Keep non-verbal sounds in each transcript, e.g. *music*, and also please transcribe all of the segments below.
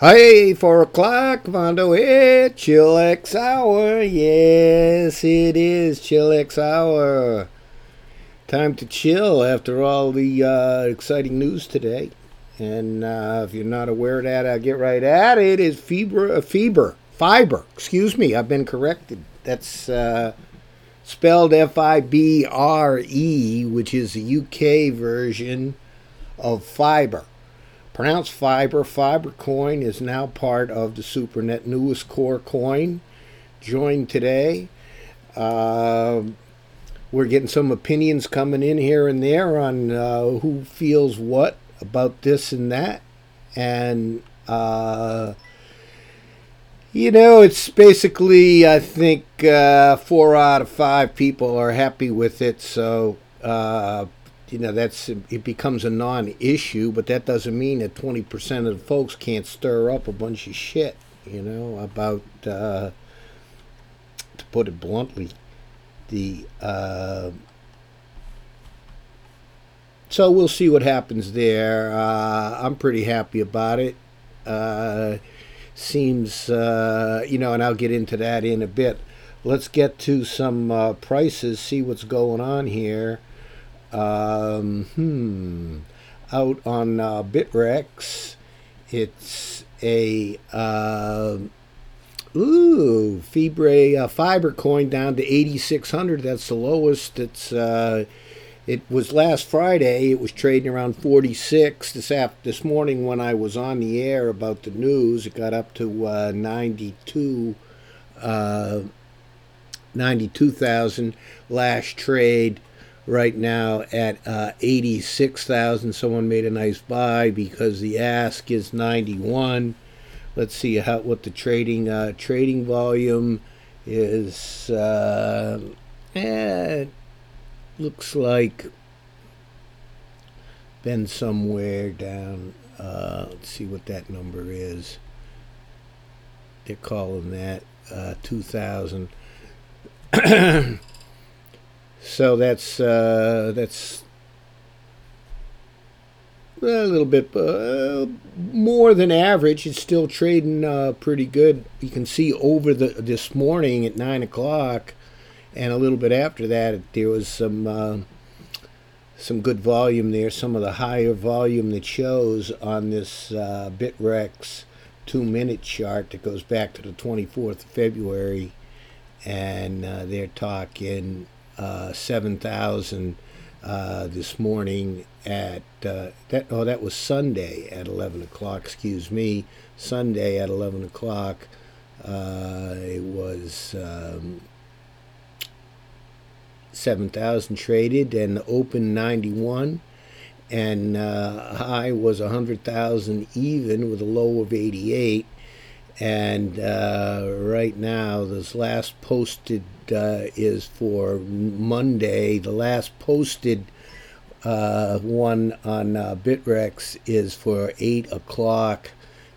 Hey, four o'clock, Mondo hit, Chillax Hour. Yes, it is Chillax Hour. Time to chill after all the uh, exciting news today. And uh, if you're not aware of that, I'll get right at it. it. Is fever, uh, fever, fiber. Excuse me, I've been corrected. That's uh, spelled F-I-B-R-E, which is the UK version of fiber. Pronounced Fiber, Fiber Coin is now part of the SuperNet newest core coin. Joined today. Uh, we're getting some opinions coming in here and there on uh, who feels what about this and that. And, uh, you know, it's basically, I think, uh, four out of five people are happy with it. So, uh, you know that's it becomes a non-issue but that doesn't mean that 20% of the folks can't stir up a bunch of shit you know about uh, to put it bluntly the uh, so we'll see what happens there. Uh, i'm pretty happy about it. Uh, seems uh, you know and i'll get into that in a bit. Let's get to some uh, prices see what's going on here um, hmm. Out on uh, Bittrex, it's a uh, ooh Fibre uh, Fiber coin down to 8,600. That's the lowest. It's uh, it was last Friday. It was trading around 46. This after this morning when I was on the air about the news, it got up to uh, 92. Uh, 92,000 last trade right now at uh, 86,000. Someone made a nice buy because the ask is 91. Let's see how what the trading uh, trading volume is. Uh, eh, looks like been somewhere down. Uh, let's see what that number is. They're calling that uh, 2,000. *clears throat* So that's uh, that's a little bit uh, more than average. It's still trading uh, pretty good. You can see over the this morning at nine o'clock, and a little bit after that, there was some uh, some good volume there. Some of the higher volume that shows on this uh, Bittrex two-minute chart that goes back to the 24th of February, and uh, they're talking uh, 7,000 uh, this morning at uh, that. Oh, that was Sunday at 11 o'clock. Excuse me, Sunday at 11 o'clock. Uh, it was um, 7,000 traded and open 91 and uh, high was 100,000 even with a low of 88 and uh, right now this last posted uh, is for Monday. The last posted uh, one on uh, Bittrex is for 8 o'clock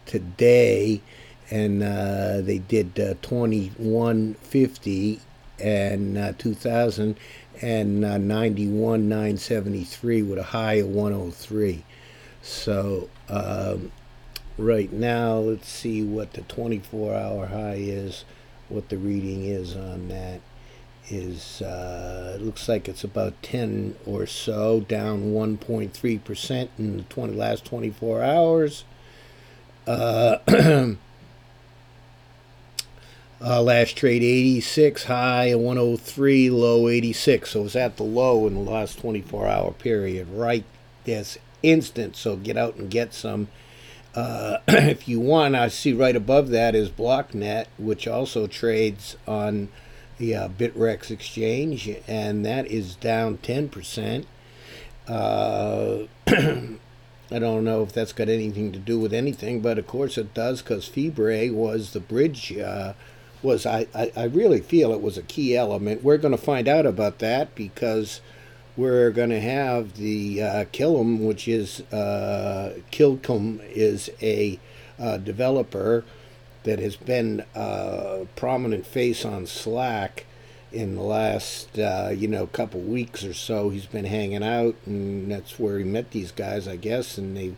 today, and uh, they did uh, 2150 and uh, 2000 and uh, 91 973 with a high of 103. So um, right now, let's see what the 24 hour high is what the reading is on that is uh, it looks like it's about 10 or so down 1.3% in the 20 last 24 hours. Uh, *clears throat* uh, last trade 86 high 103 low 86 so it was at the low in the last 24 hour period right this instant. So get out and get some uh, *clears throat* if you want, I see right above that is BlockNet, which also trades on the uh, Bittrex exchange, and that is down 10%. Uh, *clears throat* I don't know if that's got anything to do with anything, but of course it does because Fibre was the bridge. Uh, was I, I, I really feel it was a key element. We're going to find out about that because we're going to have the uh, which is uh, Kilcom, is a uh, developer that has been a uh, prominent face on Slack in the last uh, you know couple weeks or so. He's been hanging out, and that's where he met these guys, I guess, and they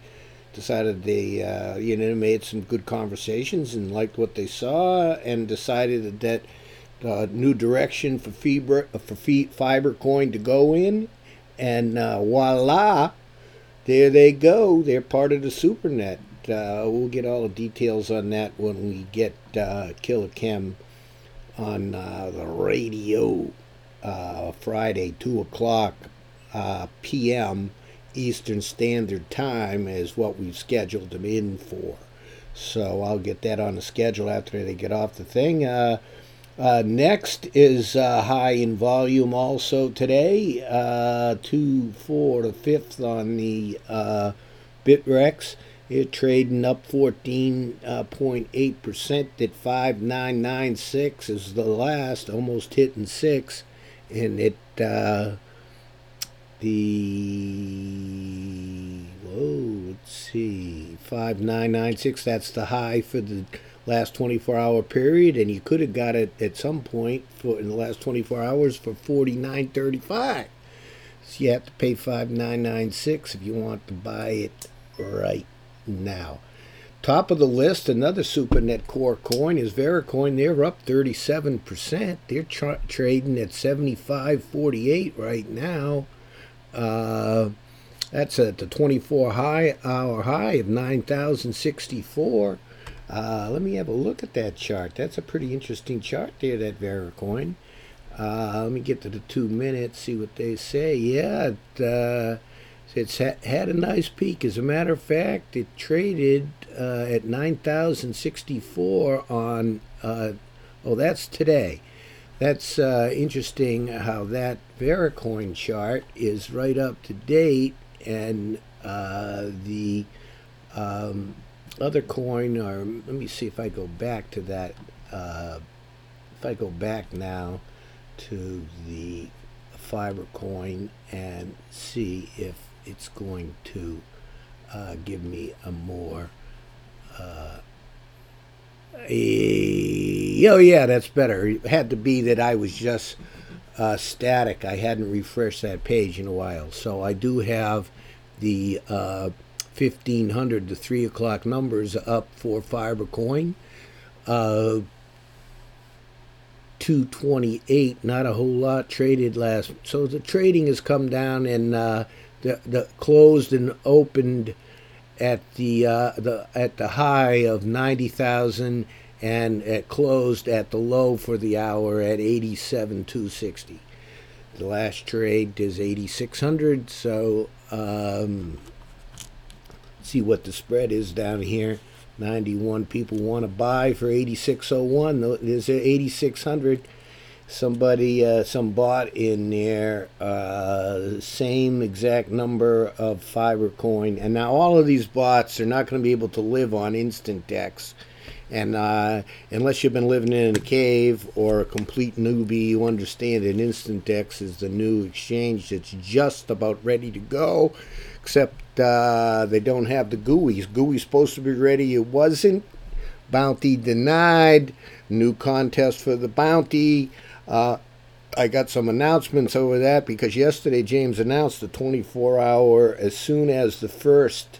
decided they uh, you know made some good conversations and liked what they saw and decided that uh, new direction for fiber for fiber coin to go in and uh, voila there they go they're part of the supernet uh, we'll get all the details on that when we get uh, Killer Chem on uh, the radio uh, Friday, 2 o'clock uh, p.m. Eastern Standard Time is what we've scheduled them in for. So I'll get that on the schedule after they get off the thing. Uh, uh, next is uh, high in volume also today, uh, 2 4 to 5th on the uh, Bittrex. It trading up 14.8% at 5996 is the last, almost hitting 6 and it uh, the whoa let's see 5996 that's the high for the last 24 hour period and you could have got it at some point for in the last 24 hours for 49.35 so you have to pay 5996 if you want to buy it right now Top of the list, another SuperNet Core coin is Vericoin. They're up 37%. They're tra- trading at 75.48 right now. Uh, that's at the 24 high hour high of 9,064. Uh, let me have a look at that chart. That's a pretty interesting chart there, that Vericoin. Uh, let me get to the two minutes, see what they say. Yeah, it, uh, it's had a nice peak. As a matter of fact, it traded uh, at 9,064 on, uh, oh, that's today. That's uh, interesting how that Vericoin chart is right up to date, and uh, the um, other coin, or let me see if I go back to that. Uh, if I go back now to the fiber coin and see if it's going to uh, give me a more uh, a, oh yeah that's better it had to be that i was just uh, static i hadn't refreshed that page in a while so i do have the 1500 uh, to 3 o'clock numbers up for fibercoin uh, 228 not a whole lot traded last so the trading has come down and uh, the, the closed and opened at the uh, the at the high of ninety thousand and it closed at the low for the hour at eighty seven two sixty. The last trade is eighty six hundred. So um, see what the spread is down here. Ninety one people want to buy for eighty six oh one. There's eighty six hundred somebody uh, some bought in there uh, same exact number of fiber coin and now all of these bots are not going to be able to live on instant dex and uh, unless you've been living in a cave or a complete newbie you understand that instant dex is the new exchange that's just about ready to go except uh, they don't have the GUIs. GUI's supposed to be ready. It wasn't. Bounty denied. New contest for the bounty. Uh, I got some announcements over that because yesterday James announced the 24 hour as soon as the first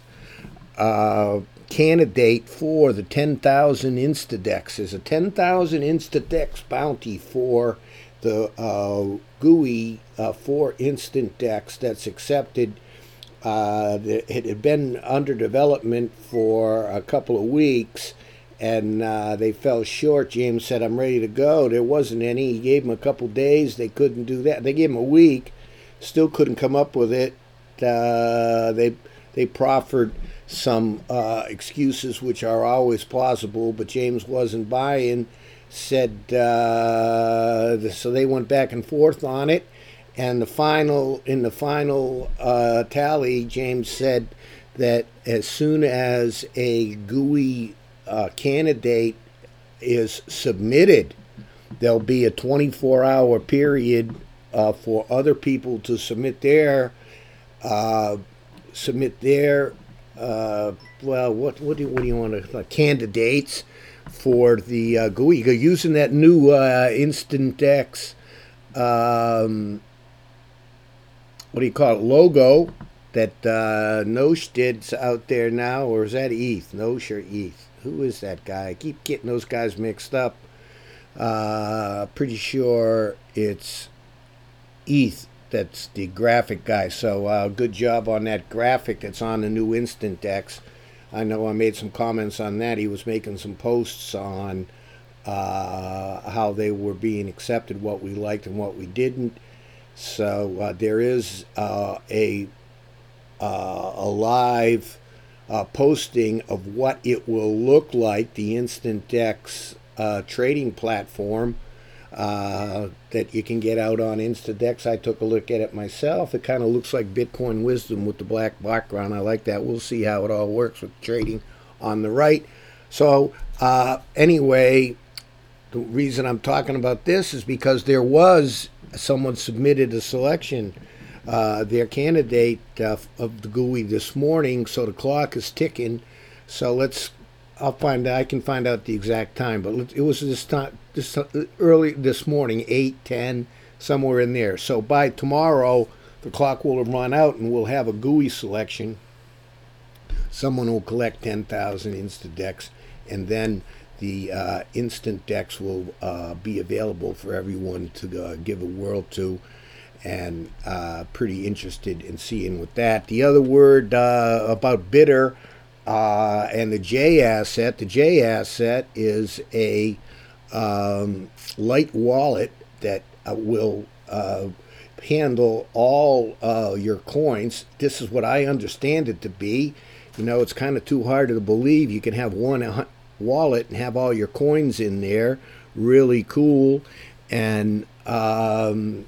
uh, candidate for the 10,000 Instadex. Is a 10,000 Instadex bounty for the uh, GUI uh, for Instant Dex that's accepted. Uh, it had been under development for a couple of weeks and uh, they fell short. James said, "I'm ready to go." There wasn't any. He gave them a couple days. They couldn't do that. They gave him a week, still couldn't come up with it. Uh, they they proffered some uh, excuses, which are always plausible, but James wasn't buying. Said uh, so. They went back and forth on it, and the final in the final uh, tally, James said that as soon as a GUI uh, candidate is submitted, there'll be a 24 hour period uh, for other people to submit their uh, submit their uh, well what what do what do you want to uh, candidates for the GUI? You're using that new Instant Dex um, what do you call it logo that uh, Nosh did out there now, or is that ETH? Nosh or ETH? Who is that guy? I keep getting those guys mixed up. Uh, pretty sure it's ETH that's the graphic guy. So uh, good job on that graphic that's on the new Instant Dex. I know I made some comments on that. He was making some posts on uh, how they were being accepted, what we liked and what we didn't. So uh, there is uh, a uh, a live uh, posting of what it will look like, the Instant Dex uh, trading platform that you can get out on Instadex. I took a look at it myself. It kind of looks like Bitcoin Wisdom with the black background. I like that. We'll see how it all works with trading on the right. So, anyway, the reason I'm talking about this is because there was someone submitted a selection, uh, their candidate uh, of the GUI this morning. So the clock is ticking. So let's I'll find I can find out the exact time, but it was this time this early this morning, eight ten, somewhere in there. So by tomorrow, the clock will have run out, and we'll have a GUI selection. Someone will collect ten thousand InstantDex, and then the uh, InstantDex will uh, be available for everyone to uh, give a whirl to. And uh, pretty interested in seeing with that. The other word uh, about Bter uh, and the J asset, the J asset is a um, light wallet that will handle all your coins. This is what I understand it to be. You know, it's kind of too hard to believe you can have one wallet and have all your coins in there. Really cool. And um,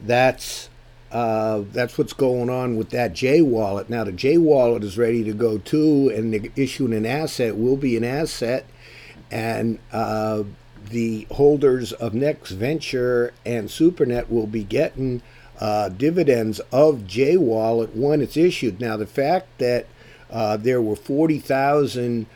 that's uh, that's what's going on with that J wallet. Now the J wallet is ready to go too, and the issuing an asset will be an asset, and uh, the holders of Next Venture and SuperNet will be getting uh, dividends of J wallet when it's issued. Now the fact that uh, there were forty thousand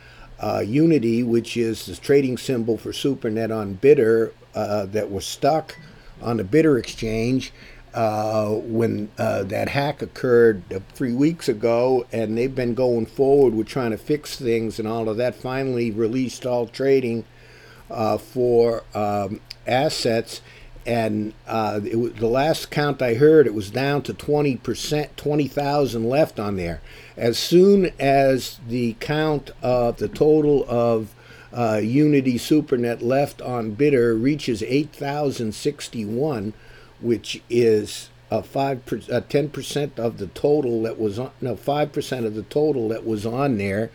uh, Unity, which is the trading symbol for SuperNet on Bter, that was stuck on the Bter exchange uh, when uh, that hack occurred uh, three weeks ago, and they've been going forward with trying to fix things and all of that. Finally, released all trading uh, for um, assets, and uh, was, the last count I heard, it was down to twenty percent, twenty thousand left on there. As soon as the count of the total of uh, Unity SuperNet left on Bter reaches eight thousand sixty-one which is a five a ten percent of the total that was on no five percent of the total that was on there.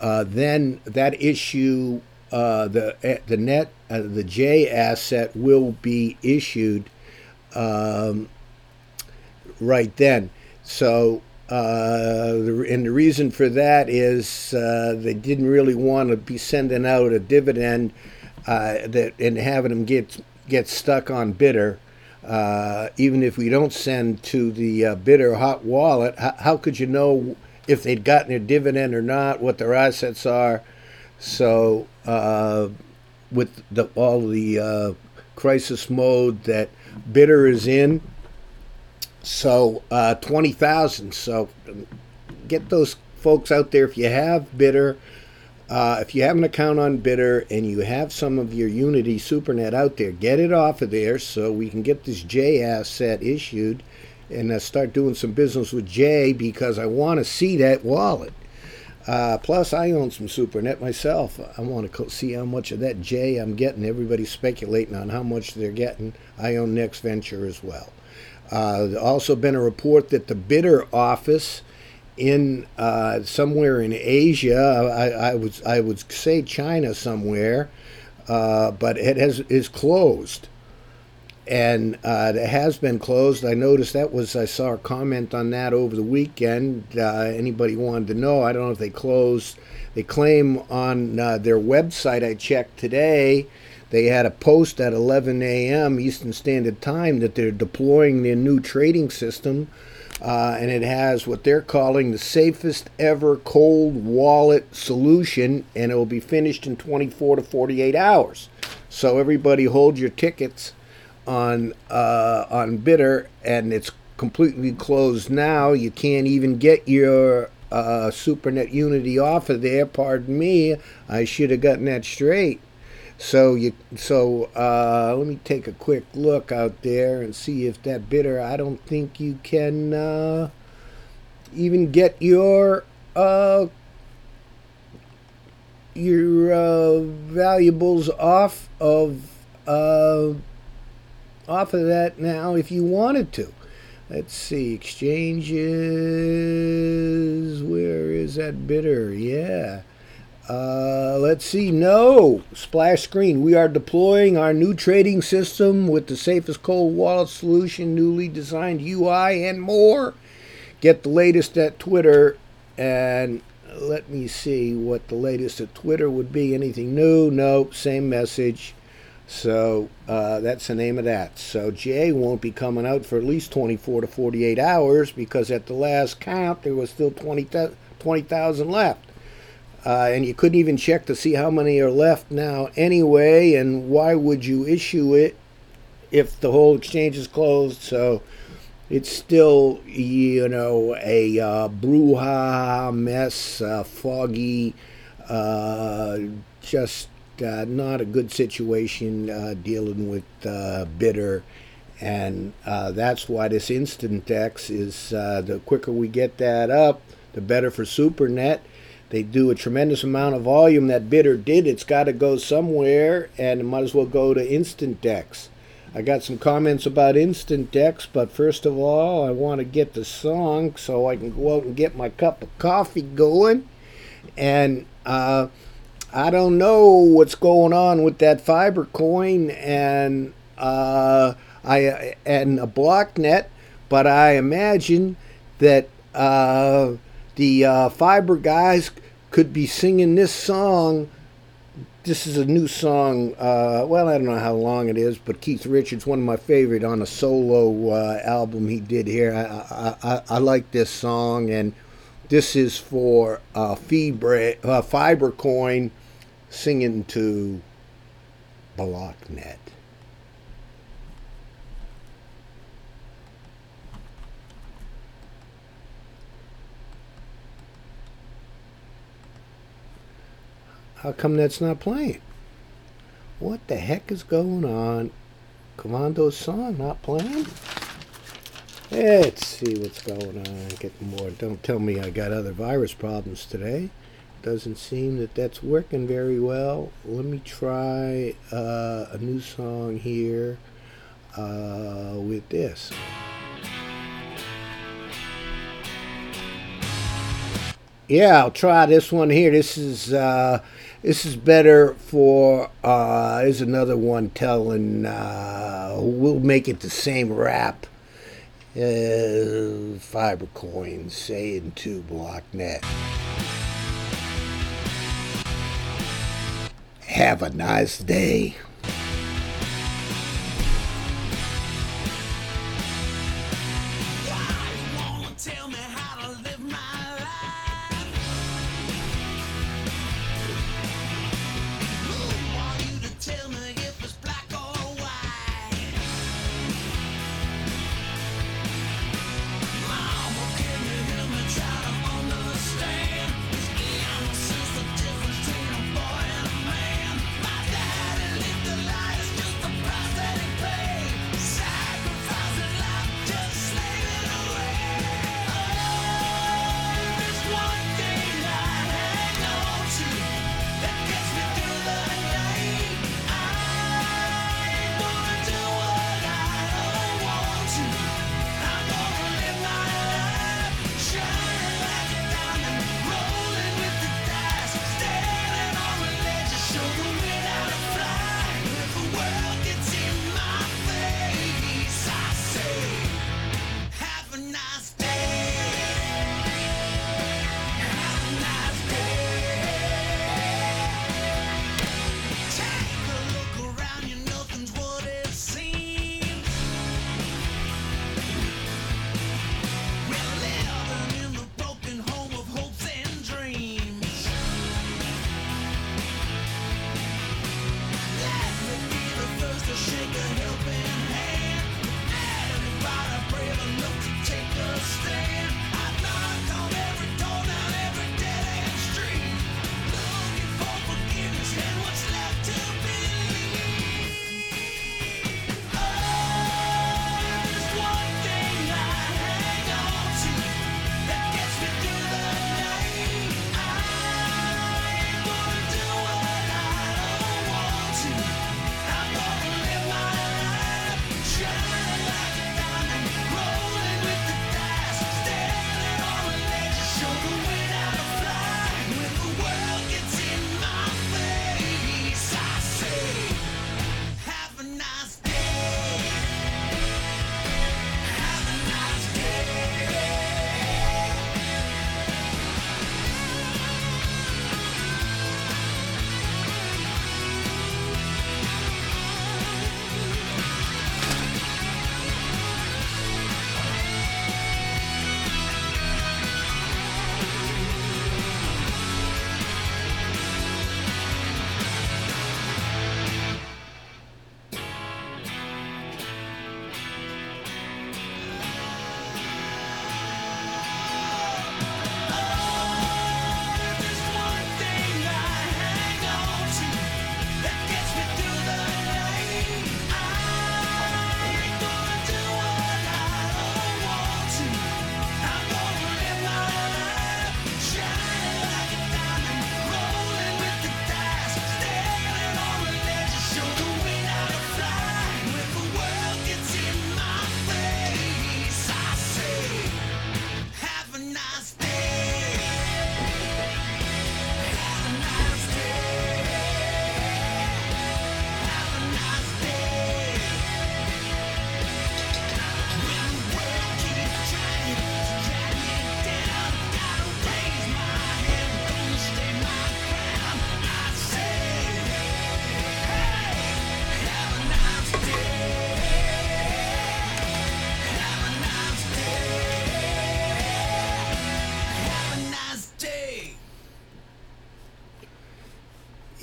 Uh, then that issue, uh, the eh, the net uh, the J asset will be issued um, right then. So. Uh, and the reason for that is uh, they didn't really want to be sending out a dividend uh, that and having them get get stuck on Bter uh, even if we don't send to the Bter hot wallet, how, could you know if they'd gotten their dividend or not, what their assets are? So, uh, with the, all the uh, crisis mode that Bter is in, so uh, 20,000. So, get those folks out there if you have Bter uh, if you have an account on Bter and you have some of your Unity SuperNet out there, get it off of there so we can get this J asset issued and uh, start doing some business with J because I want to see that wallet. Uh, plus, I own some SuperNet myself. I want to see how much of that J I'm getting. Everybody's speculating on how much they're getting. I own Next Venture as well. Uh, also, been a report that the Bter office in uh, somewhere in Asia. I, I would I would say China somewhere, uh, but it has is closed, and uh, it has been closed. I noticed that was I saw a comment on that over the weekend. Uh, anybody wanted to know? I don't know if they closed. They claim on uh, their website. I checked today. They had a post at 11 a.m. Eastern Standard Time that they're deploying their new trading system uh, and it has what they're calling the safest ever cold wallet solution, and it will be finished in 24 to 48 hours. So everybody hold your tickets on uh, on Bter, and it's completely closed now. You can't even get your uh, SuperNet Unity off of there. Pardon me. I should have gotten that straight. So you so uh, let me take a quick look out there and see if that Bter. I don't think you can uh, even get your uh, your uh, valuables off of uh, off of that now if you wanted to. Let's see exchanges. Where is that Bter? Yeah. Uh, let's see. No. Splash screen. We are deploying our new trading system with the safest cold wallet solution, newly designed UI, and more. Get the latest at Twitter. And let me see what the latest at Twitter would be. Anything new? No. Same message. So uh, that's the name of that. So J won't be coming out for at least 24 to 48 hours because at the last count there was still 20,000 20, left. Uh, and you couldn't even check to see how many are left now anyway. And why would you issue it if the whole exchange is closed? So it's still, you know, a uh, brouhaha mess, uh, foggy, uh, just uh, not a good situation uh, dealing with uh, Bter. And that's why this Instant X is the quicker we get that up, the better for SuperNet they do a tremendous amount of volume that Bter did. It's got to go somewhere, and it might as well go to Instant Dex. I got some comments about Instant Dex, but first of all, I want to get the song so I can go out and get my cup of coffee going. And uh, I don't know what's going on with that fiber coin and uh, I and a block net, but I imagine that. Uh, the uh, Fiber guys could be singing this song. This is a new song. Uh, well, I don't know how long it is, but Keith Richards, one of my favorite on a solo uh, album he did here. I, I, I, like this song, and this is for uh, Fibre, uh, Fibercoin singing to Blocknet. How come that's not playing? What the heck is going on? Commando's song not playing? Let's see what's going on. Get more. Don't tell me I got other virus problems today. Doesn't seem that that's working very well. Let me try uh, a new song here uh, with this. Yeah, I'll try this one here. This is uh, this is better for, uh, another one telling, uh, we'll make it the same rap. Uh, Fibercoin saying to Blocknet. Have a nice day.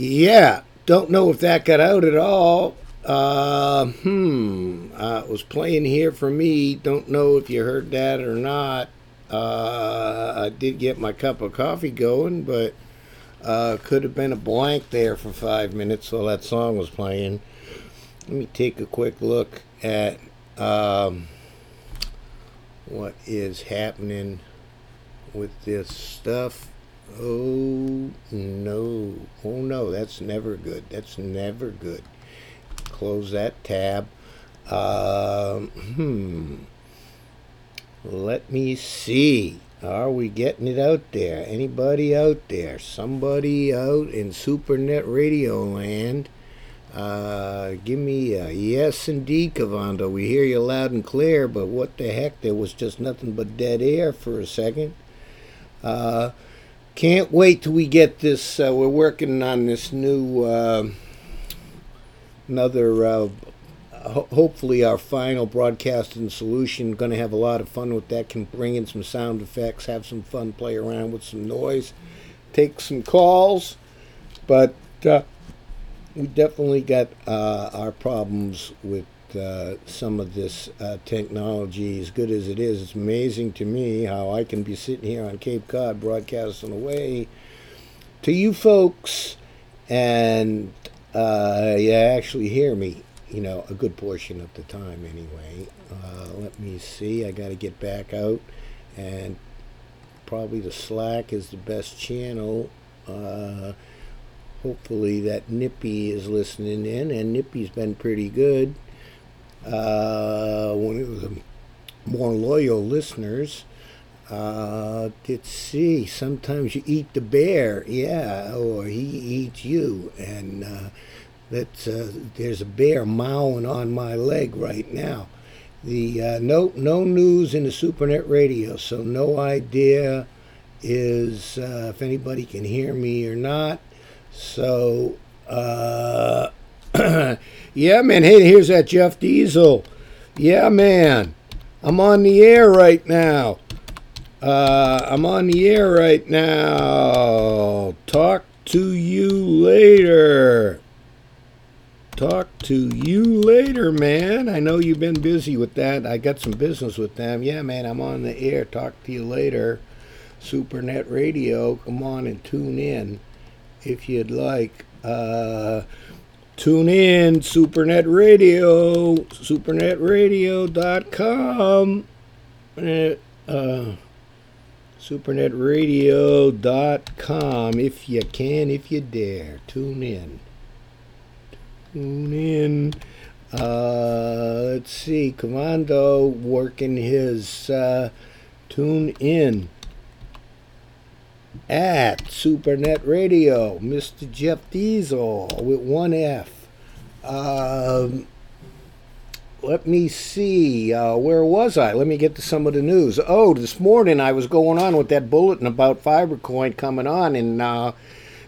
Yeah, don't know if that got out at all. Uh, hmm, uh, it was playing here for me. Don't know if you heard that or not. Uh, I did get my cup of coffee going, but uh, could have been a blank there for five minutes while that song was playing. Let me take a quick look at um, what is happening with this stuff. Oh no. Oh no, that's never good. That's never good. Close that tab. Um, hmm. Let me see. Are we getting it out there? Anybody out there? Somebody out in SuperNet Radio land? Uh, give me a yes, indeed, Cavando. We hear you loud and clear, but what the heck? There was just nothing but dead air for a second. Uh, can't wait till we get this. Uh, we're working on this new, uh, another, uh, ho- hopefully our final broadcasting solution. Going to have a lot of fun with that. Can bring in some sound effects, have some fun, play around with some noise, take some calls, but uh, we definitely got uh, our problems with uh, some of this uh, technology, as good as it is, it's amazing to me how I can be sitting here on Cape Cod broadcasting away to you folks, and uh, you actually hear me, you know, a good portion of the time anyway. Uh, let me see, I got to get back out, and probably the Slack is the best channel. Uh, hopefully that Nippy is listening in, and Nippy's been pretty good uh, one of the more loyal listeners. Uh, let's see. Sometimes you eat the bear, yeah, or he eats you, and uh, that's uh, there's a bear mowing on my leg right now. The uh, no no news in the SuperNet radio, so no idea is uh, if anybody can hear me or not. So uh, *clears throat* yeah, man. Hey, here's that Jeff Diesel. Yeah, man. I'm on the air right now. Uh, I'm on the air right now. Talk to you later. Talk to you later, man. I know you've been busy with that. I got some business with them. Yeah, man, I'm on the air. Talk to you later. Supernet Radio. Come on and tune in if you'd like. Uh, Tune in, Supernet Radio, supernetradio.com. Uh, supernetradio.com if you can, if you dare. Tune in. Tune in. Uh, let's see, Commando working his uh, tune in at Supernet Radio, Mr. Jeff Diesel with one F. Um, let me see. Uh, where was I? Let me get to some of the news. Oh, this morning I was going on with that bulletin about Fibercoin coming on, and uh,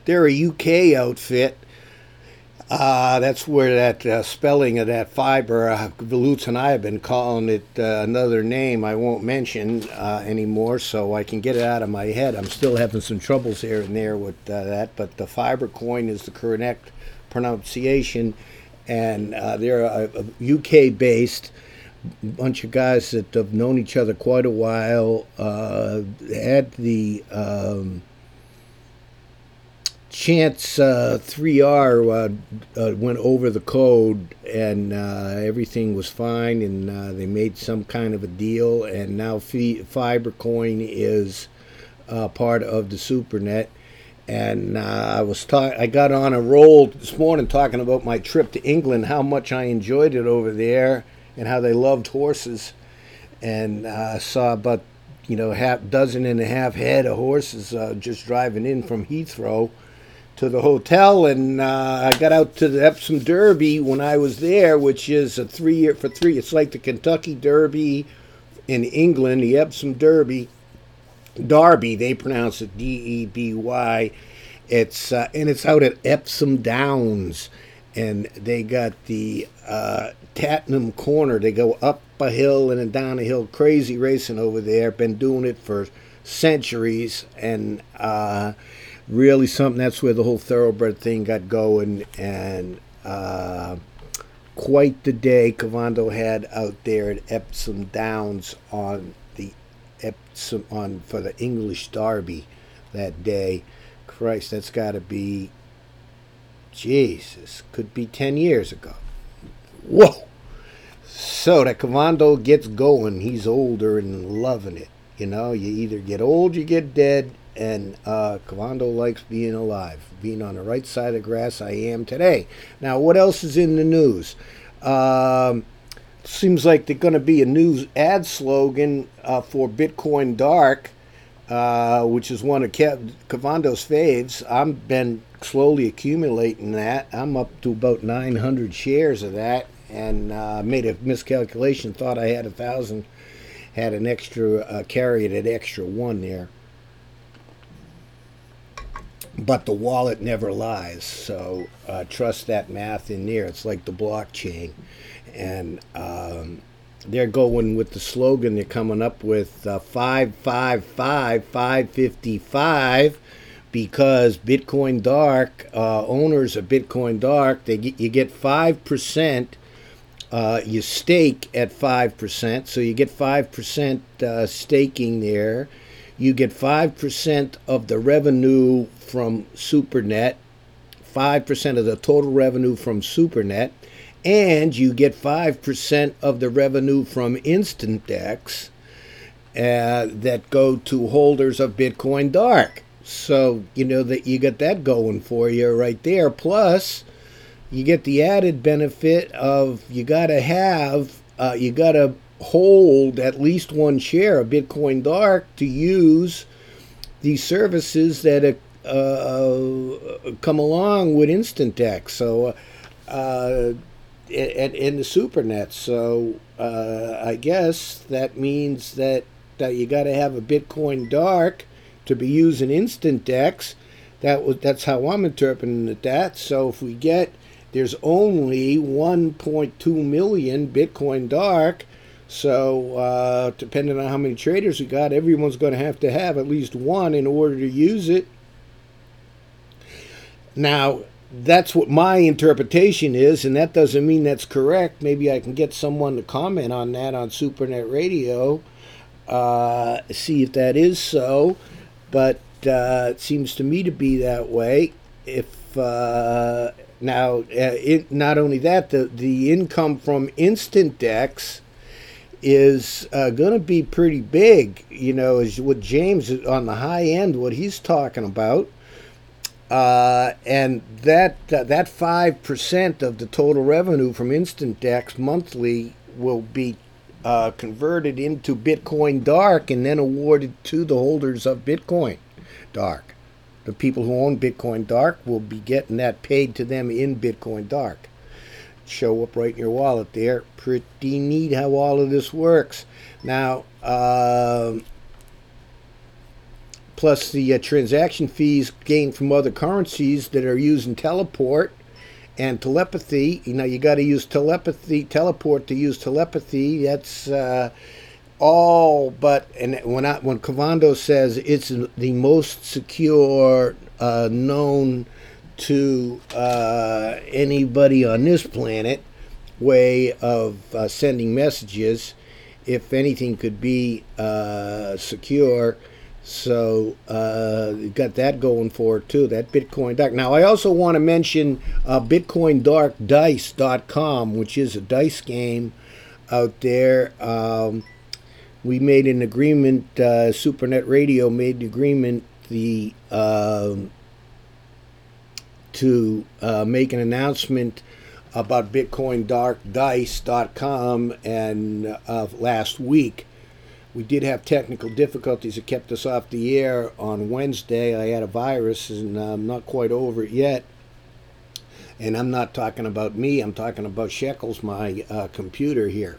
they're a UK outfit uh, that's where that uh, spelling of that fiber, uh, and I have been calling it uh, another name I won't mention uh, anymore, so I can get it out of my head. I'm still having some troubles here and there with uh, that, but the fiber coin is the correct pronunciation, and uh, they're a, a UK based bunch of guys that have known each other quite a while, had the. Um, Chance uh, 3R uh, uh, went over the code and uh, everything was fine, and uh, they made some kind of a deal. And now Fi- Fibercoin is uh, part of the SuperNet. And I was ta- I got on a roll this morning talking about my trip to England, how much I enjoyed it over there, and how they loved horses. And I saw about you know half dozen and a half head of horses just driving in from Heathrow to the hotel, and uh, I got out to the Epsom Derby when I was there, which is a three year for three. It's like the Kentucky Derby in England, the Epsom Derby. Derby, they pronounce it D E B Y. It's uh, and it's out at Epsom Downs, and they got the uh, Tattenham Corner. They go up a hill and then down a hill. Crazy racing over there. Been doing it for centuries, and uh, really something. That's where the whole thoroughbred thing got going, and uh, quite the day Cavando had out there at Epsom Downs on the Epsom on for the English Derby that day. Christ, that's got to be Jesus, could be ten years ago. Whoa! So that Cavando gets going. He's older and loving it. You know, you either get old, you get dead, and uh, Cavando likes being alive, being on the right side of grass. I am today. Now, what else is in the news? Um, seems like there's going to be a new ad slogan uh, for Bitcoin Dark, uh, which is one of Kev- Cavando's faves. I've been slowly accumulating that. I'm up to about 900 shares of that, and uh, made a miscalculation. Thought I had a thousand, had an extra uh, carried an extra one there but the wallet never lies. So uh, trust that math in there. It's like the blockchain, and um, they're going with the slogan they're coming up with uh, five five five five fifty five. Because Bitcoin Dark uh, owners of Bitcoin Dark, they get, you get five percent. Uh, you stake at five percent, so you get five percent uh, staking there you get 5% of the revenue from SuperNet, 5% of the total revenue from SuperNet, and you get 5% of the revenue from InstantDex uh, that go to holders of Bitcoin Dark. So, you know, that you get that going for you right there. Plus, you get the added benefit of you got to have, uh, you got to hold at least one share of Bitcoin Dark to use the services that uh, uh come along with Instant InstantDex. So, uh, and, and the SuperNet. So, uh, I guess that means that, that you got to have a Bitcoin Dark to be using InstantDex. That was that's how I'm interpreting it. That so if we get there's only 1.2 million Bitcoin Dark so, uh, depending on how many traders we got, everyone's going to have to have at least one in order to use it. Now, that's what my interpretation is, and that doesn't mean that's correct. Maybe I can get someone to comment on that on Supernet Radio, uh, see if that is so. But uh, it seems to me to be that way. If uh, now, uh, it, not only that, the the income from InstantDex is uh, going to be pretty big. You know, is what James on the high end, what he's talking about. Uh, and that uh, that five percent of the total revenue from Instant Dex monthly will be uh, converted into Bitcoin Dark and then awarded to the holders of Bitcoin Dark. The people who own Bitcoin Dark will be getting that paid to them in Bitcoin Dark show up right in your wallet there. Pretty neat how all of this works. Now, uh, plus the uh, transaction fees gained from other currencies that are using teleport and telepathy. You know, you got to use telepathy, teleport to use telepathy. That's uh, all but, and when I, when Cavando says it's the most secure uh, known to uh, anybody on this planet way of uh, sending messages if anything could be uh, secure. So uh, got that going for it too that bitcoin dark. Now i also want to mention uh, bitcoindarkdice.com which is a dice game out there. Um, we made an agreement uh, supernet radio made the agreement the um, to uh, make an announcement about BitcoinDarkDice.com and uh, last week. We did have technical difficulties that kept us off the air on Wednesday. I had a virus and I'm not quite over it yet. And I'm not talking about me, I'm talking about Shekels, my uh, computer here.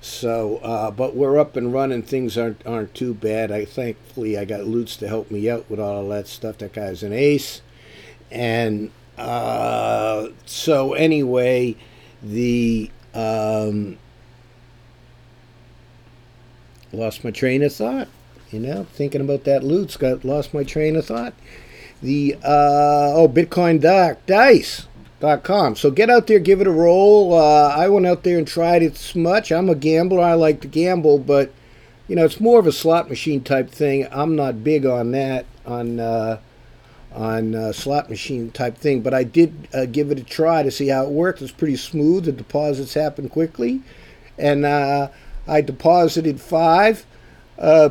So, uh, but we're up and running. Things aren't aren't too bad. I thankfully I got Lutz to help me out with all of that stuff. That guy's an ace. And uh, so, anyway, the. Um, lost my train of thought. You know, thinking about that Lutz, got lost my train of thought. The uh, oh, Bitcoin Dark Dice. Dot com. So get out there, give it a roll. Uh, I went out there and tried it much. I'm a gambler. I like to gamble, but you know it's more of a slot machine type thing. I'm not big on that on uh, on uh, slot machine type thing, but I did uh, give it a try to see how it worked. It's pretty smooth. The deposits happen quickly, and uh, I deposited five uh,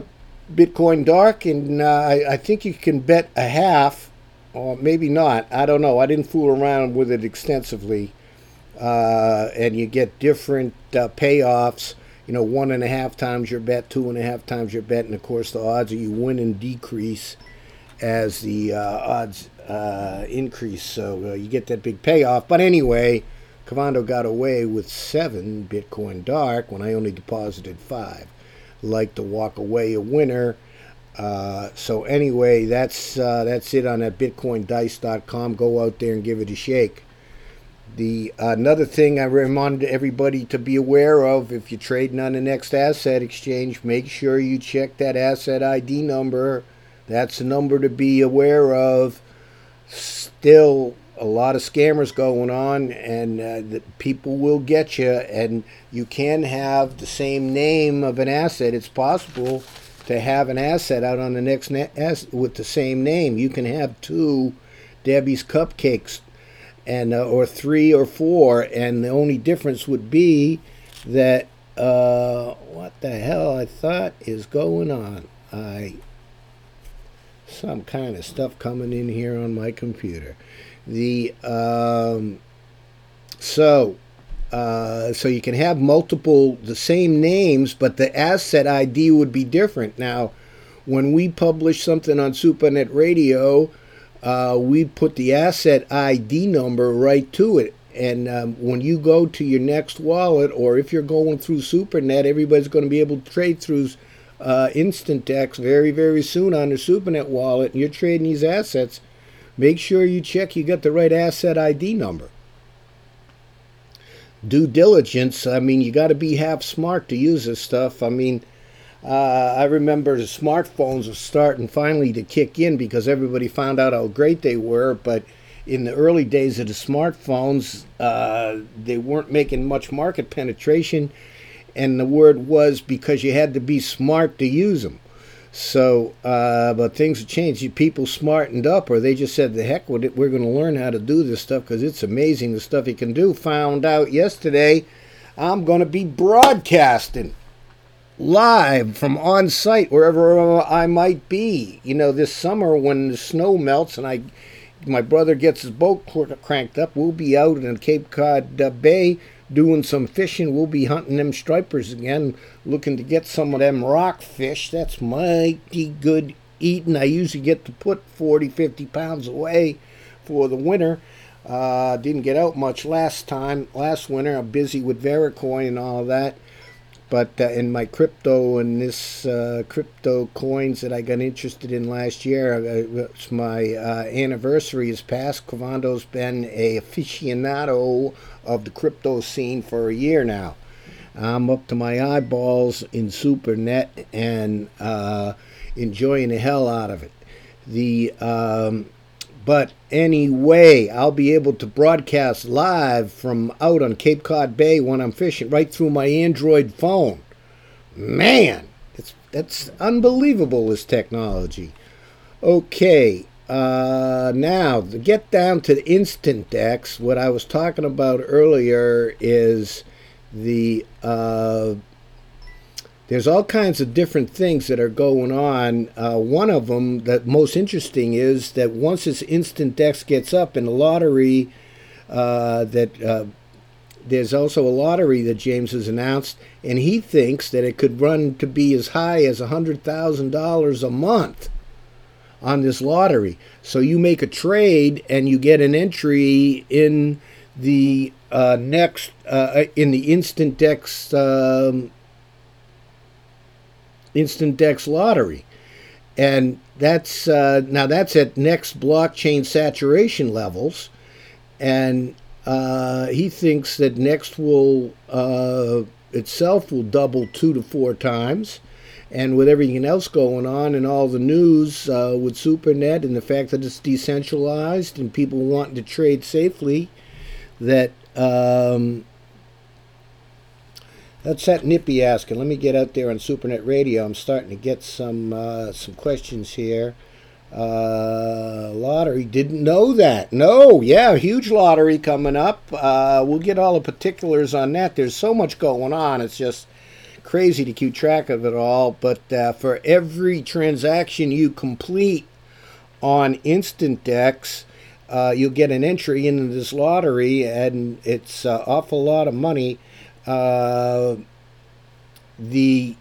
Bitcoin Dark, and I, I think you can bet a half or maybe not. I don't know. I didn't fool around with it extensively. Uh, and you get different uh, payoffs. You know, one and a half times your bet, two and a half times your bet, and of course the odds of you winning decrease as the uh, odds uh, increase. So uh, you get that big payoff. But anyway, Cavando got away with seven Bitcoin Dark when I only deposited five. Like to walk away a winner uh, so anyway, that's uh, that's it on that BitcoinDice.com. Go out there and give it a shake. The another thing I remind everybody to be aware of: if you're trading on the NXT asset exchange, make sure you check that asset ID number. That's a number to be aware of. Still, a lot of scammers going on, and uh, people will get you. And you can have the same name of an asset. It's possible to have an asset out on the NXT net with the same name. You can have two Debbie's cupcakes and uh, or three or four and the only difference would be that uh, what the hell I thought is going on. I some kind of stuff coming in here on my computer. The um, so uh, so you can have multiple, the same names, but the asset ID would be different. Now, when we publish something on SuperNet Radio, uh, we put the asset ID number right to it. And um, when you go to your NXT wallet, or if you're going through SuperNet, everybody's going to be able to trade through uh, InstantDex very, very soon on the SuperNet wallet, and you're trading these assets. Make sure you check you got the right asset ID number due diligence. I mean, you got to be half smart to use this stuff. I mean, uh, I remember the smartphones were starting finally to kick in because everybody found out how great they were. But in the early days of the smartphones, uh, they weren't making much market penetration. And the word was because you had to be smart to use them. So, uh, but things have changed. People smartened up, or they just said, "The heck with it. We're going to learn how to do this stuff because it's amazing the stuff you can do." Found out yesterday, I'm going to be broadcasting live from on site wherever I might be. You know, this summer when the snow melts and I, my brother gets his boat cranked up, we'll be out in Cape Cod uh, Bay doing some fishing. We'll be hunting them stripers again, looking to get some of them rockfish. That's mighty good eating. I usually get to put 40, 50 pounds away for the winter. Uh, didn't get out much last time, last winter. I'm busy with Vericoin and all of that. But uh, in my crypto and this uh, crypto coins that I got interested in last year, uh, it's my uh, anniversary is past. Cavando's been a aficionado of the crypto scene for a year now. I'm up to my eyeballs in SuperNet and uh, enjoying the hell out of it. The um, but anyway, I'll be able to broadcast live from out on Cape Cod Bay when I'm fishing, right through my Android phone. Man, it's that's unbelievable. This technology. Okay, uh, now to get down to the InstantDex, what I was talking about earlier is the uh, there's all kinds of different things that are going on. Uh, one of them that most interesting is that once this instant dex gets up in the lottery, uh, that uh, there's also a lottery that James has announced, and he thinks that it could run to be as high as $100,000 a month on this lottery. So you make a trade and you get an entry in the uh, next uh, in the InstantDex um, InstantDex lottery. And that's uh, now that's at NXT blockchain saturation levels, and uh, he thinks that NXT will uh, itself will double two to four times, and with everything else going on and all the news uh, with SuperNet and the fact that it's decentralized and people wanting to trade safely, that um, that's that nippy asking. Let me get out there on SuperNet Radio. I'm starting to get some uh, some questions here. Uh, lottery didn't know that. No, yeah, huge lottery coming up. Uh, we'll get all the particulars on that. There's so much going on. It's just crazy to keep track of it all. But uh, for every transaction you complete on InstantDex, uh, you'll get an entry into this lottery, and it's an awful lot of money. Uh, the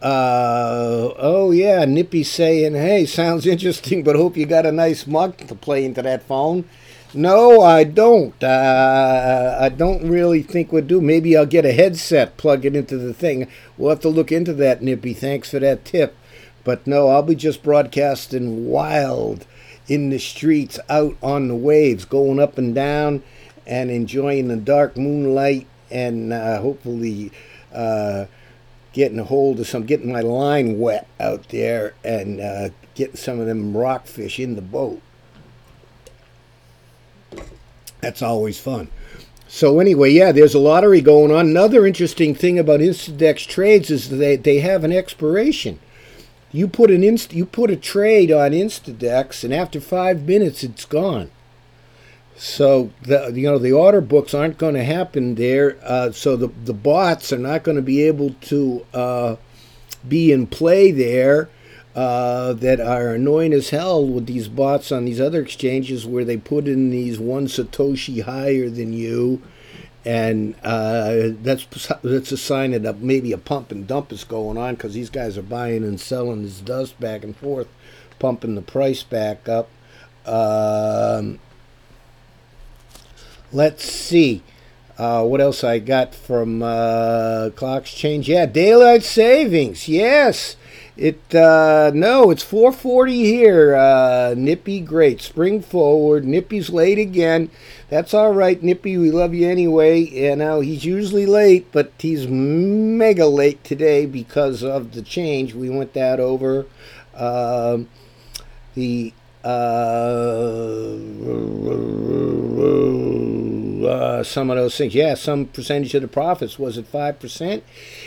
uh, oh yeah, Nippy saying, "Hey, sounds *laughs* interesting, but hope you got a nice mug to play into that phone." No, I don't. Uh, I don't really think we'll do. Maybe I'll get a headset, plug it into the thing. We'll have to look into that, Nippy. Thanks for that tip. But no, I'll be just broadcasting wild in the streets, out on the waves, going up and down, and enjoying the dark moonlight, and uh, hopefully. Uh, getting a hold of some, getting my line wet out there and uh, getting some of them rockfish in the boat. That's always fun. So anyway, yeah, there's a lottery going on. Another interesting thing about Instadex trades is they they have an expiration. You put an inst you put a trade on Instadex, and after five minutes, it's gone. So the you know the order books aren't going to happen there. Uh, so the the bots are not going to be able to uh, be in play there. Uh, that are annoying as hell with these bots on these other exchanges where they put in these one satoshi higher than you, and uh, that's that's a sign that maybe a pump and dump is going on because these guys are buying and selling this dust back and forth, pumping the price back up. Um, Let's see. Uh, what else I got from uh, clocks change? Yeah, daylight savings. Yes, it. Uh, no, it's 4:40 here. Uh, Nippy, great. Spring forward. Nippy's late again. That's all right, Nippy. We love you anyway. You know he's usually late, but he's mega late today because of the change. We went that over. Um, the uh, uh, some of those things. Yeah, some percentage of the profits. Was it 5%?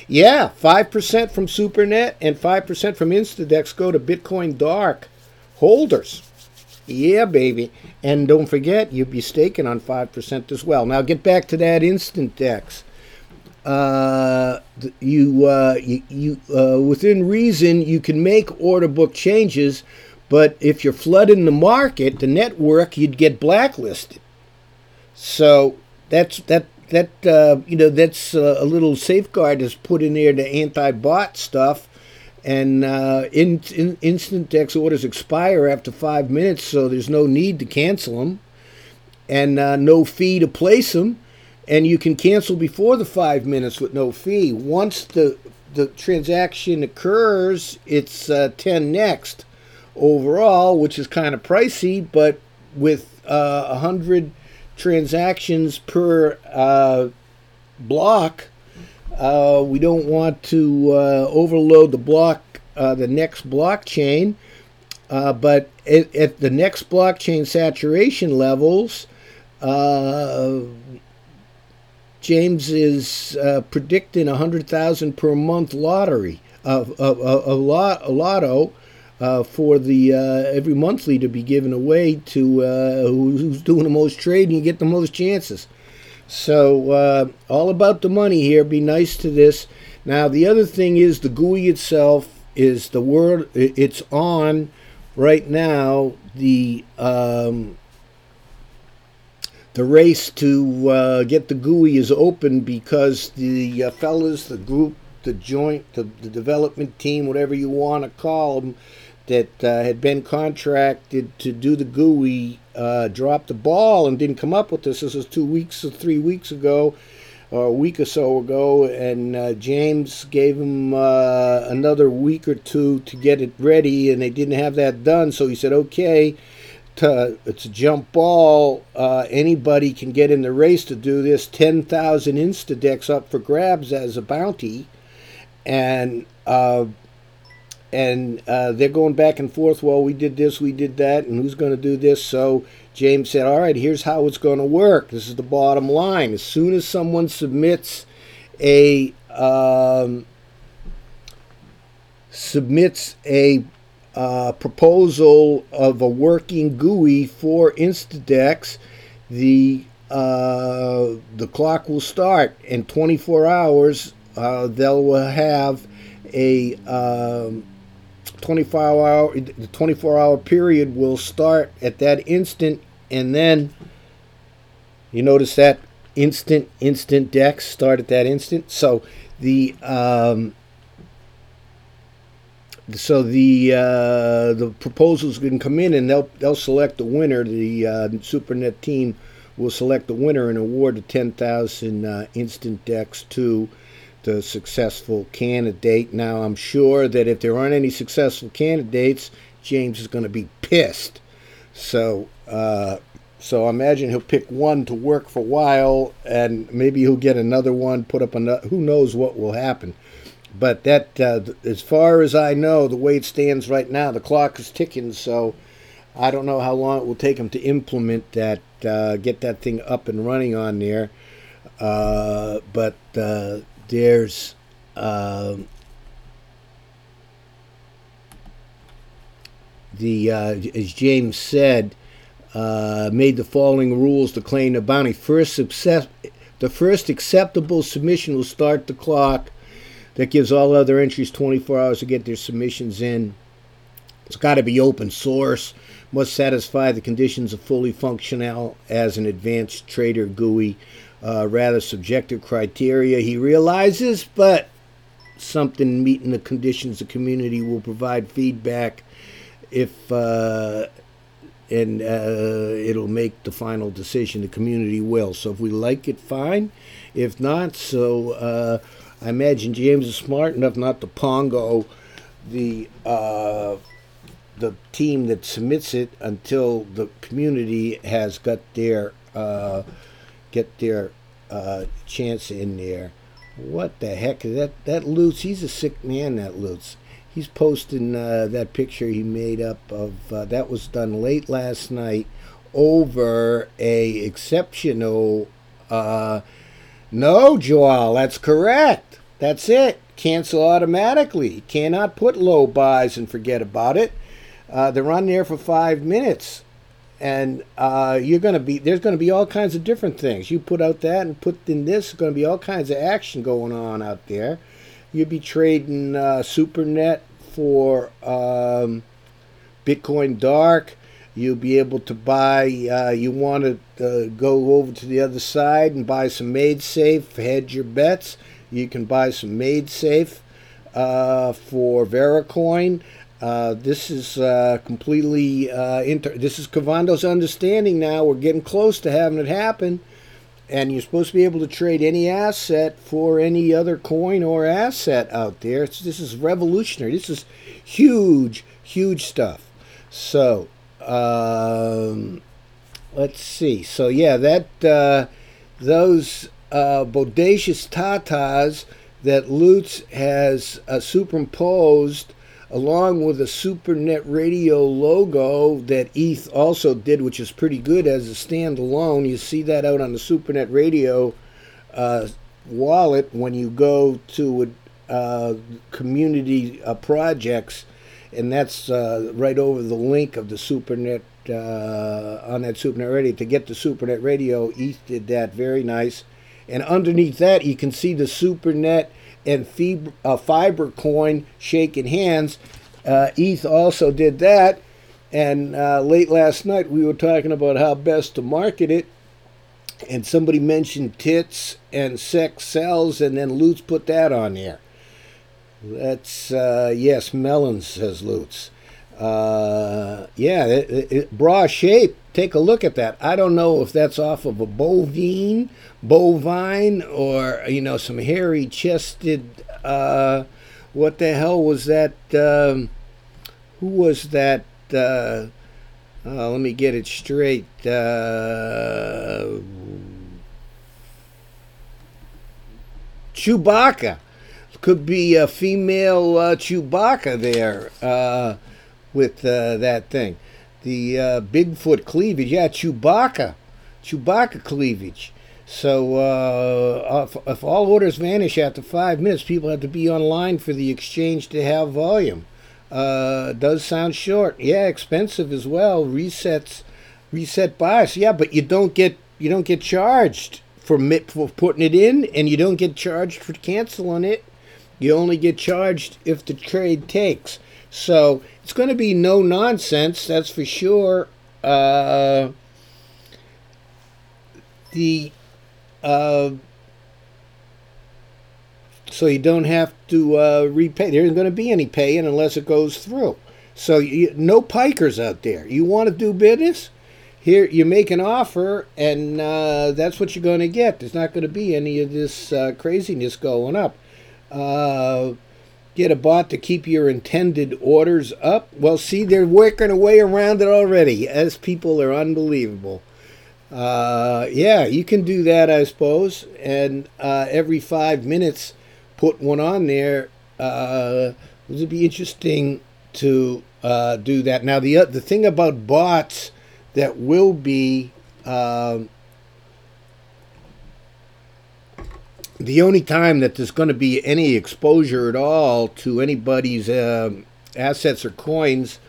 Yeah, 5% from SuperNet and 5% from Instadex go to Bitcoin Dark holders. Yeah, baby. And don't forget, you'd be staking on 5% as well. Now, get back to that InstantDex. Uh, you, uh, you, you uh, within reason, you can make order book changes, but if you're flooding the market, the network, you'd get blacklisted. So that's that that uh, you know that's uh, a little safeguard is put in there to anti-bot stuff, and uh, in, in InstantDex orders expire after five minutes, so there's no need to cancel them, and uh, no fee to place them, and you can cancel before the five minutes with no fee. Once the the transaction occurs, it's uh, ten NXT overall, which is kind of pricey, but with uh, a hundred transactions per uh, block. Uh, we don't want to uh, overload the block, uh, the NXT blockchain, uh, but at, at, the NXT blockchain saturation levels, uh, James is predicting a hundred thousand per month lottery of a, a, a, lot a lotto uh, for the uh, every monthly to be given away to uh, who's doing the most trading. You get the most chances. So uh, all about the money here. Be nice to this. Now the other thing is the GUI itself is the word. It's on right now. The um, the race to uh, get the GUI is open because the uh, fellas, the group, the joint, the, the development team, whatever you want to call them, that uh, had been contracted to do the GUI uh, dropped the ball and didn't come up with this. This was two weeks or three weeks ago, or a week or so ago, and uh, James gave him uh, another week or two to get it ready, and they didn't have that done. So he said, "Okay." To, it's a jump ball. Uh, anybody can get in the race to do this. 10,000 Instadex up for grabs as a bounty and uh, and uh, they're going back and forth. Well, we did this, we did that, and who's going to do this? So James said, "All right, here's how it's going to work. This is the bottom line. As soon as someone submits a um, submits a uh, proposal of a working GUI for Instadex, the uh, the clock will start in 24 hours. Uh, they'll have a um, 24 hour the 24 hour period will start at that instant, and then you notice that instant InstantDex start at that instant. So the um, so the uh, the proposals can come in and they'll they'll select the winner. The uh, SuperNet team will select the winner and award the ten thousand uh, InstantDex to the successful candidate. Now I'm sure that if there aren't any successful candidates, James is going to be pissed. So uh, so I imagine he'll pick one to work for a while, and maybe he'll get another one, put up another. Who knows what will happen? But that, uh, as far as I know, the way it stands right now, the clock is ticking. So I don't know how long it will take him to implement that, uh, get that thing up and running on there. Uh, but uh, there's um, the uh, as James said, uh, made the following rules to claim the bounty. First, success, the first acceptable submission will start the clock that gives all other entries 24 hours to get their submissions in. It's got to be open source, must satisfy the conditions of fully functional as an advanced trader GUI, uh, rather subjective criteria he realizes, but something meeting the conditions the community will provide feedback if uh, and uh, it'll make the final decision. The community will. So if we like it fine. If not so uh, I imagine James is smart enough not to pongo the uh, the team that submits it until the community has got their uh, get their uh, chance in there. What the heck is that? That Lutz, he's a sick man. That Lutz. He's posting uh, that picture he made up of uh, that was done late last night over a exceptional. Uh, no, Joel, that's correct. That's it. Cancel automatically. Cannot put low buys and forget about it. Uh, they're on there for five minutes, and uh, you're going to be there's going to be all kinds of different things. You put out that and put in this. Going to be all kinds of action going on out there. You'll be trading uh, SuperNet for um, Bitcoin Dark. You'll be able to buy. Uh, you want to uh, go over to the other side and buy some MaidSafe. Hedge your bets. You can buy some MaidSafe uh, for Vericoin. Uh, this is uh, completely uh, inter- this is Cavando's understanding now. We're getting close to having it happen, and you're supposed to be able to trade any asset for any other coin or asset out there. It's, this is revolutionary. This is huge, huge stuff. So um, let's see. So yeah, that uh, those uh, bodacious tatas that Lutz has superimposed along with a SuperNet Radio logo that ETH also did, which is pretty good as a standalone. You see that out on the SuperNet Radio uh, wallet when you go to uh, community uh, projects, and that's uh, right over the link of the SuperNet uh, on that SuperNet Radio. To get the SuperNet Radio, ETH did that very nice. And underneath that, you can see the SuperNet and Fiber, uh, Fibercoin shaking hands. Uh, ETH also did that. And uh, late last night, we were talking about how best to market it. And somebody mentioned tits and sex sells, and then Lutz put that on there. That's, uh, yes, melons, says Lutz. Uh, yeah, it, it, bra shape. Take a look at that. I don't know if that's off of a bovine, bovine, or you know some hairy chested. Uh, what the hell was that? Um, who was that? Uh, uh, let me get it straight. Uh, Chewbacca. could be a female uh, Chewbacca there uh, with uh, that thing. The uh, Bigfoot cleavage, yeah, Chewbacca, Chewbacca cleavage. So uh, if, if all orders vanish after five minutes, people have to be online for the exchange to have volume. Uh, does sound short, yeah, expensive as well. Resets, reset bias, yeah, but you don't get you don't get charged for, for putting it in, and you don't get charged for canceling it. You only get charged if the trade takes. So it's going to be no nonsense, that's for sure. Uh, the uh, so you don't have to uh, repay. There isn't going to be any paying unless it goes through. So you, no pikers out there. You want to do business? Here you make an offer, and uh, that's what you're going to get. There's not going to be any of this uh, craziness going up. Uh, get a bot to keep your intended orders up. Well, see, they're working a way around it already. As people are unbelievable. Uh, yeah, you can do that, I suppose. And uh, every five minutes, put one on there. Uh, it would be interesting to uh, do that. Now, the the thing about bots that will be um, the only time that there's going to be any exposure at all to anybody's uh, assets or coins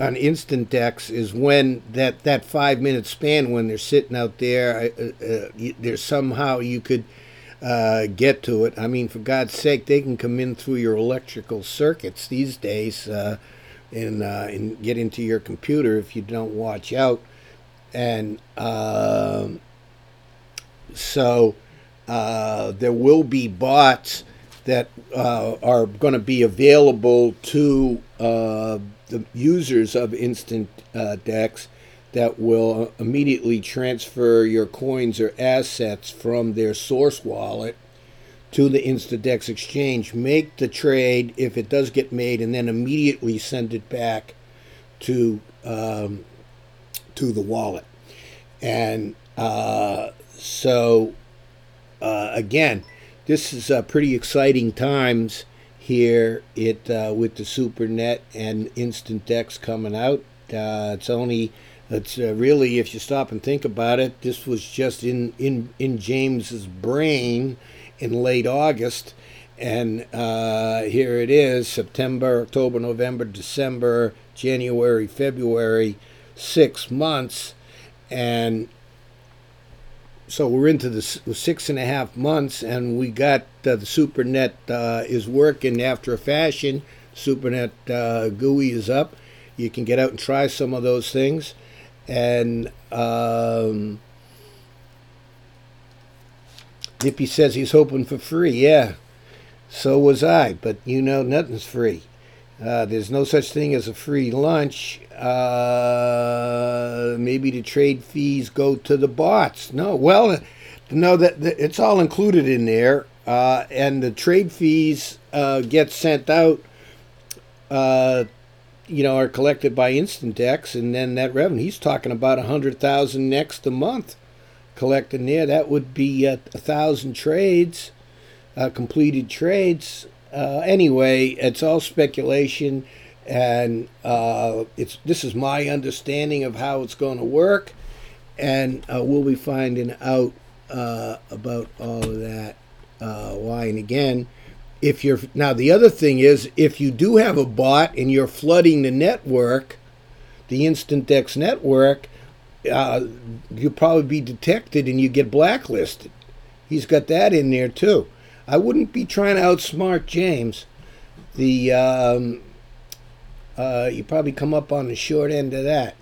on instant dex is when that that five minute span when they're sitting out there uh, uh, there's somehow you could uh, get to it. I mean for god's sake they can come in through your electrical circuits these days uh, and uh, and get into your computer if you don't watch out. And um, so uh, there will be bots that are going to be available to the users of Instant uh, Dex that will immediately transfer your coins or assets from their source wallet to the InstaDex exchange, make the trade if it does get made, and then immediately send it back to um, to the wallet. And uh, so, uh, again, this is uh, pretty exciting times here it uh, with the SuperNet and Instant Dex coming out. Uh, it's only it's uh, really if you stop and think about it, this was just in in in James's brain in late August, and here it is: September, October, November, December, January, February, six months, and so we're into the six and a half months, and we got uh, the SuperNet uh, is working after a fashion. SuperNet uh, GUI is up. You can get out and try some of those things, and um, Dippy says he's hoping for free. Yeah, so was I, but you know nothing's free. Uh, there's no such thing as a free lunch. Uh, maybe the trade fees go to the bots. No, well, no, that, that it's all included in there, uh, and the trade fees uh, get sent out. Uh, you know, are collected by InstantDex, and then that revenue. He's talking about a hundred thousand NXT a month collecting there. That would be a, thousand trades, completed trades uh, anyway, it's all speculation, and uh, it's this is my understanding of how it's going to work, and uh, we'll be finding out uh, about all of that. Uh, why and again, if you're now the other thing is if you do have a bot and you're flooding the network, the InstantDex network, uh, you'll probably be detected and you get blacklisted. He's got that in there too. I wouldn't be trying to outsmart James. The um, uh, you probably come up on the short end of that.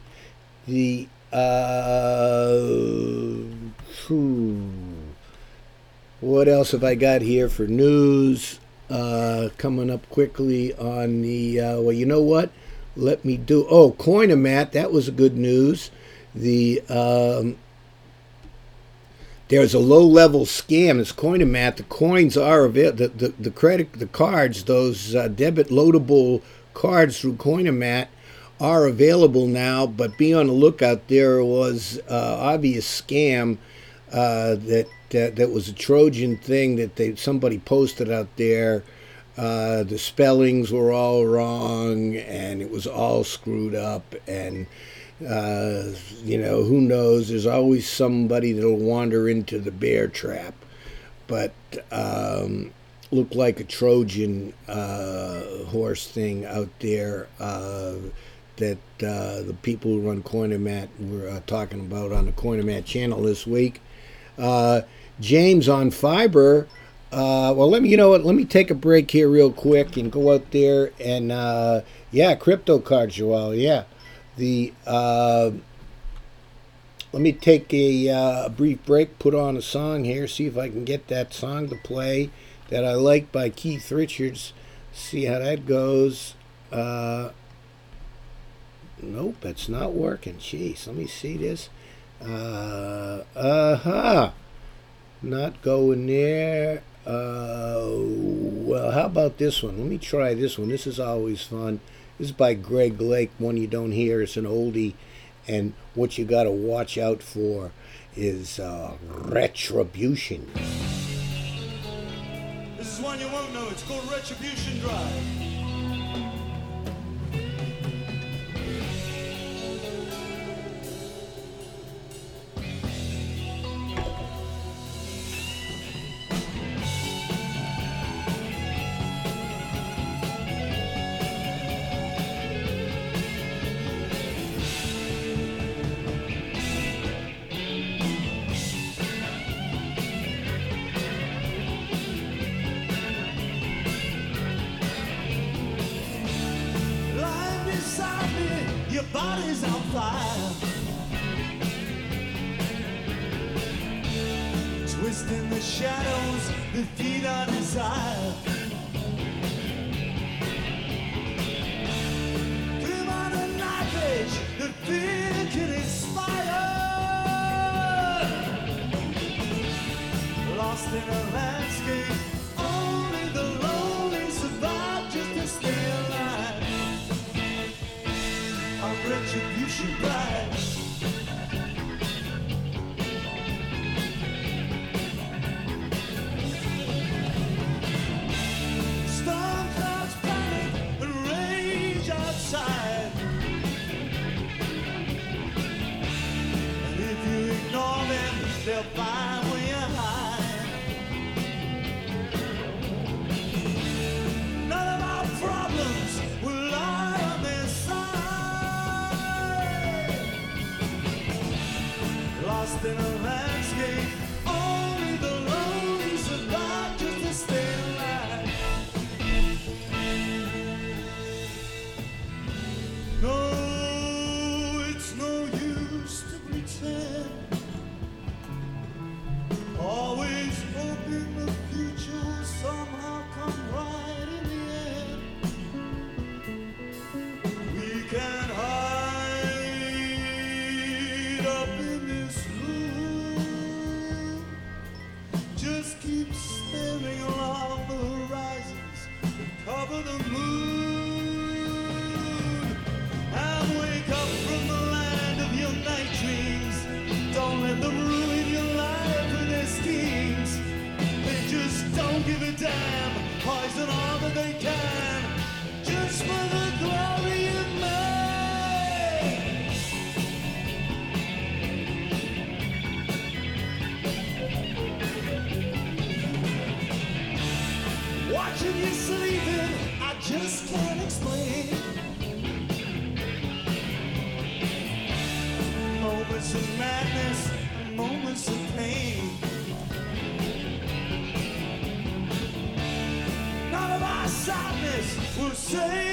The uh, what else have I got here for news? Uh, coming up quickly on the uh, well, you know what? Let me do. Oh, Coinomat, that was good news. The um, there's a low level scam. It's Coinomat. The coins are available. The, the, the credit, the cards, those uh, debit loadable cards through Coinomat are available now. But be on the lookout. There was uh, obvious scam uh, that that was a Trojan thing that they somebody posted out there. Uh, the spellings were all wrong, and it was all screwed up, and uh, you know who knows? There's always somebody that'll wander into the bear trap, but um, looked like a Trojan uh, horse thing out there uh, that uh, the people who run Coinomat were uh, talking about on the Coinomat channel this week. James on Fiber. Uh, well, let me, you know what? Let me take a break here real quick and go out there and, yeah, crypto cards, Joel. Yeah. The, let me take a, a brief break, put on a song here, see if I can get that song to play that I like by Keith Richards. See how that goes. Uh, nope, it's not working. Jeez, let me see this. Uh huh. Not going there. Uh, well, how about this one? Let me try this one. This is always fun. This is by Greg Lake, one you don't hear. It's an oldie. And what you got to watch out for is uh, retribution This is one you won't know. It's called Retribution Drive. will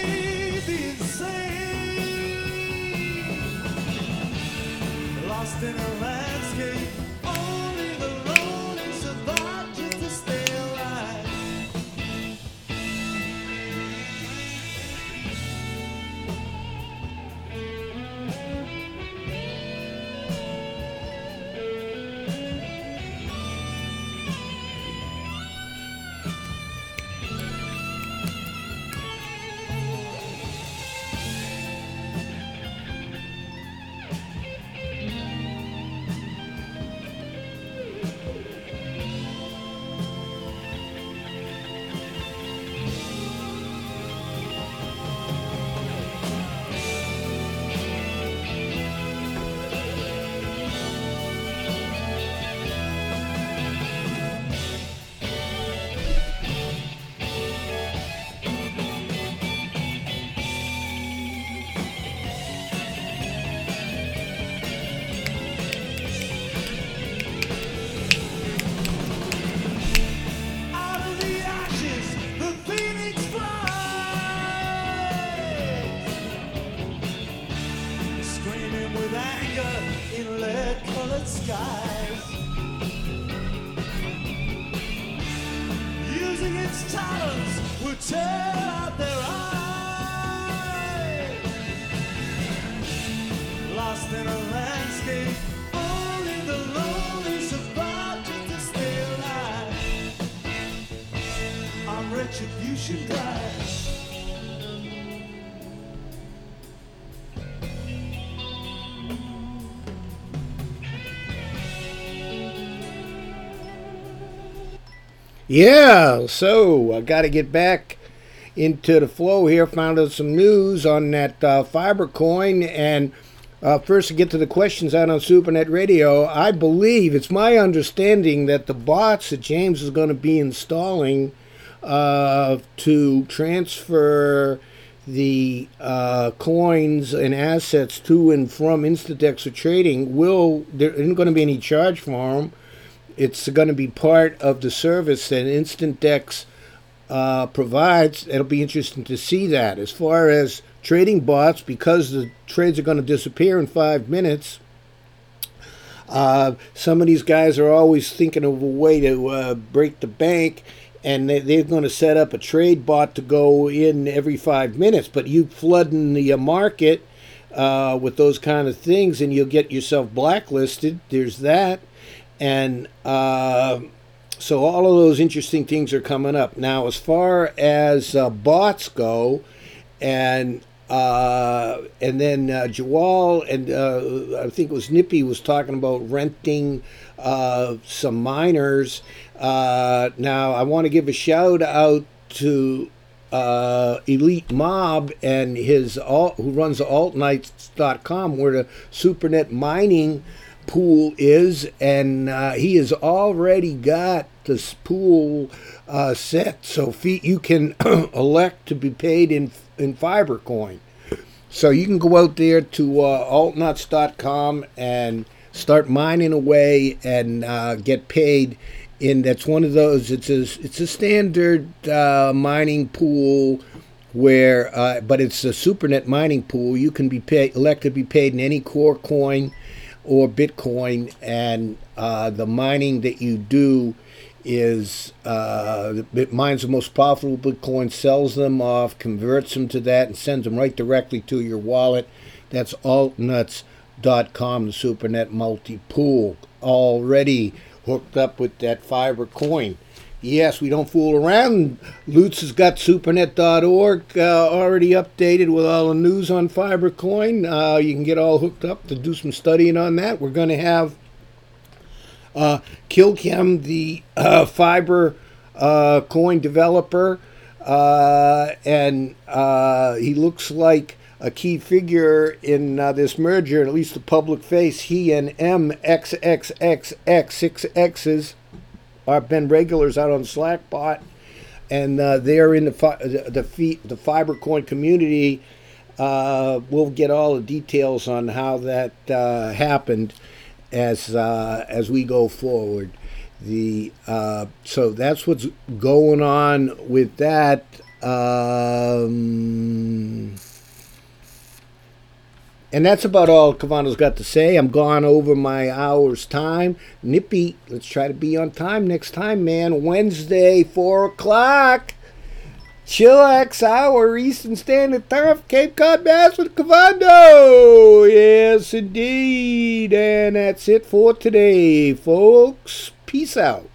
Yeah, so I got to get back into the flow here. Found out some news on that uh, Fibercoin. And uh, first, to get to the questions out on SuperNet Radio, I believe it's my understanding that the bots that James is going to be installing uh, to transfer the uh, coins and assets to and from Instadex for trading will there isn't going to be any charge for them it's going to be part of the service that Instant Dex uh, provides. It'll be interesting to see that. As far as trading bots, because the trades are going to disappear in five minutes, uh, some of these guys are always thinking of a way to uh, break the bank, and they, they're going to set up a trade bot to go in every five minutes. But you flooding the uh, market uh, with those kind of things, and you'll get yourself blacklisted. There's that and uh, so all of those interesting things are coming up now. As far as uh, bots go, and uh, and then uh, Jawal and I think it was Nippy was talking about renting some miners. Uh, now I want to give a shout out to uh, Elite Mob and his alt, who runs altnutz.com where the SuperNet mining pool is, and uh, he has already got this pool uh, set, so you can *clears throat* elect to be paid in in Fibercoin. So you can go out there to uh, altnutz.com and start mining away and uh, get paid. In that's one of those. It's a it's a standard uh, mining pool where, uh, but it's a SuperNet mining pool. You can be paid, elect to be paid in any core coin or Bitcoin, and uh, the mining that you do is uh, it mines the most profitable Bitcoin, sells them off, converts them to that, and sends them right directly to your wallet. That's altnutz.com, the SuperNet multi pool, already hooked up with that fiber coin. Yes, we don't fool around. Lutz has got supernet.org uh, already updated with all the news on Fibrecoin. Uh, you can get all hooked up to do some studying on that. We're going to have uh, Kilchem, the uh, fiber uh, coin developer, uh, and uh, he looks like a key figure in this merger, at least the public face. He and MXXXX, six X's I've been regulars out on Slackbot, and uh, they're in the fi- the the, the Fibrecoin community. Uh, we'll get all the details on how that uh, happened as uh, as we go forward. The uh, so that's what's going on with that. Um, and that's about all Cavano's got to say. I'm gone over my hour's time. Nippy, let's try to be on time next time, man. Wednesday, 4 o'clock. Chillax Hour, Eastern Standard Time, Cape Cod Bass with Cavando. Yes, indeed. And that's it for today, folks. Peace out.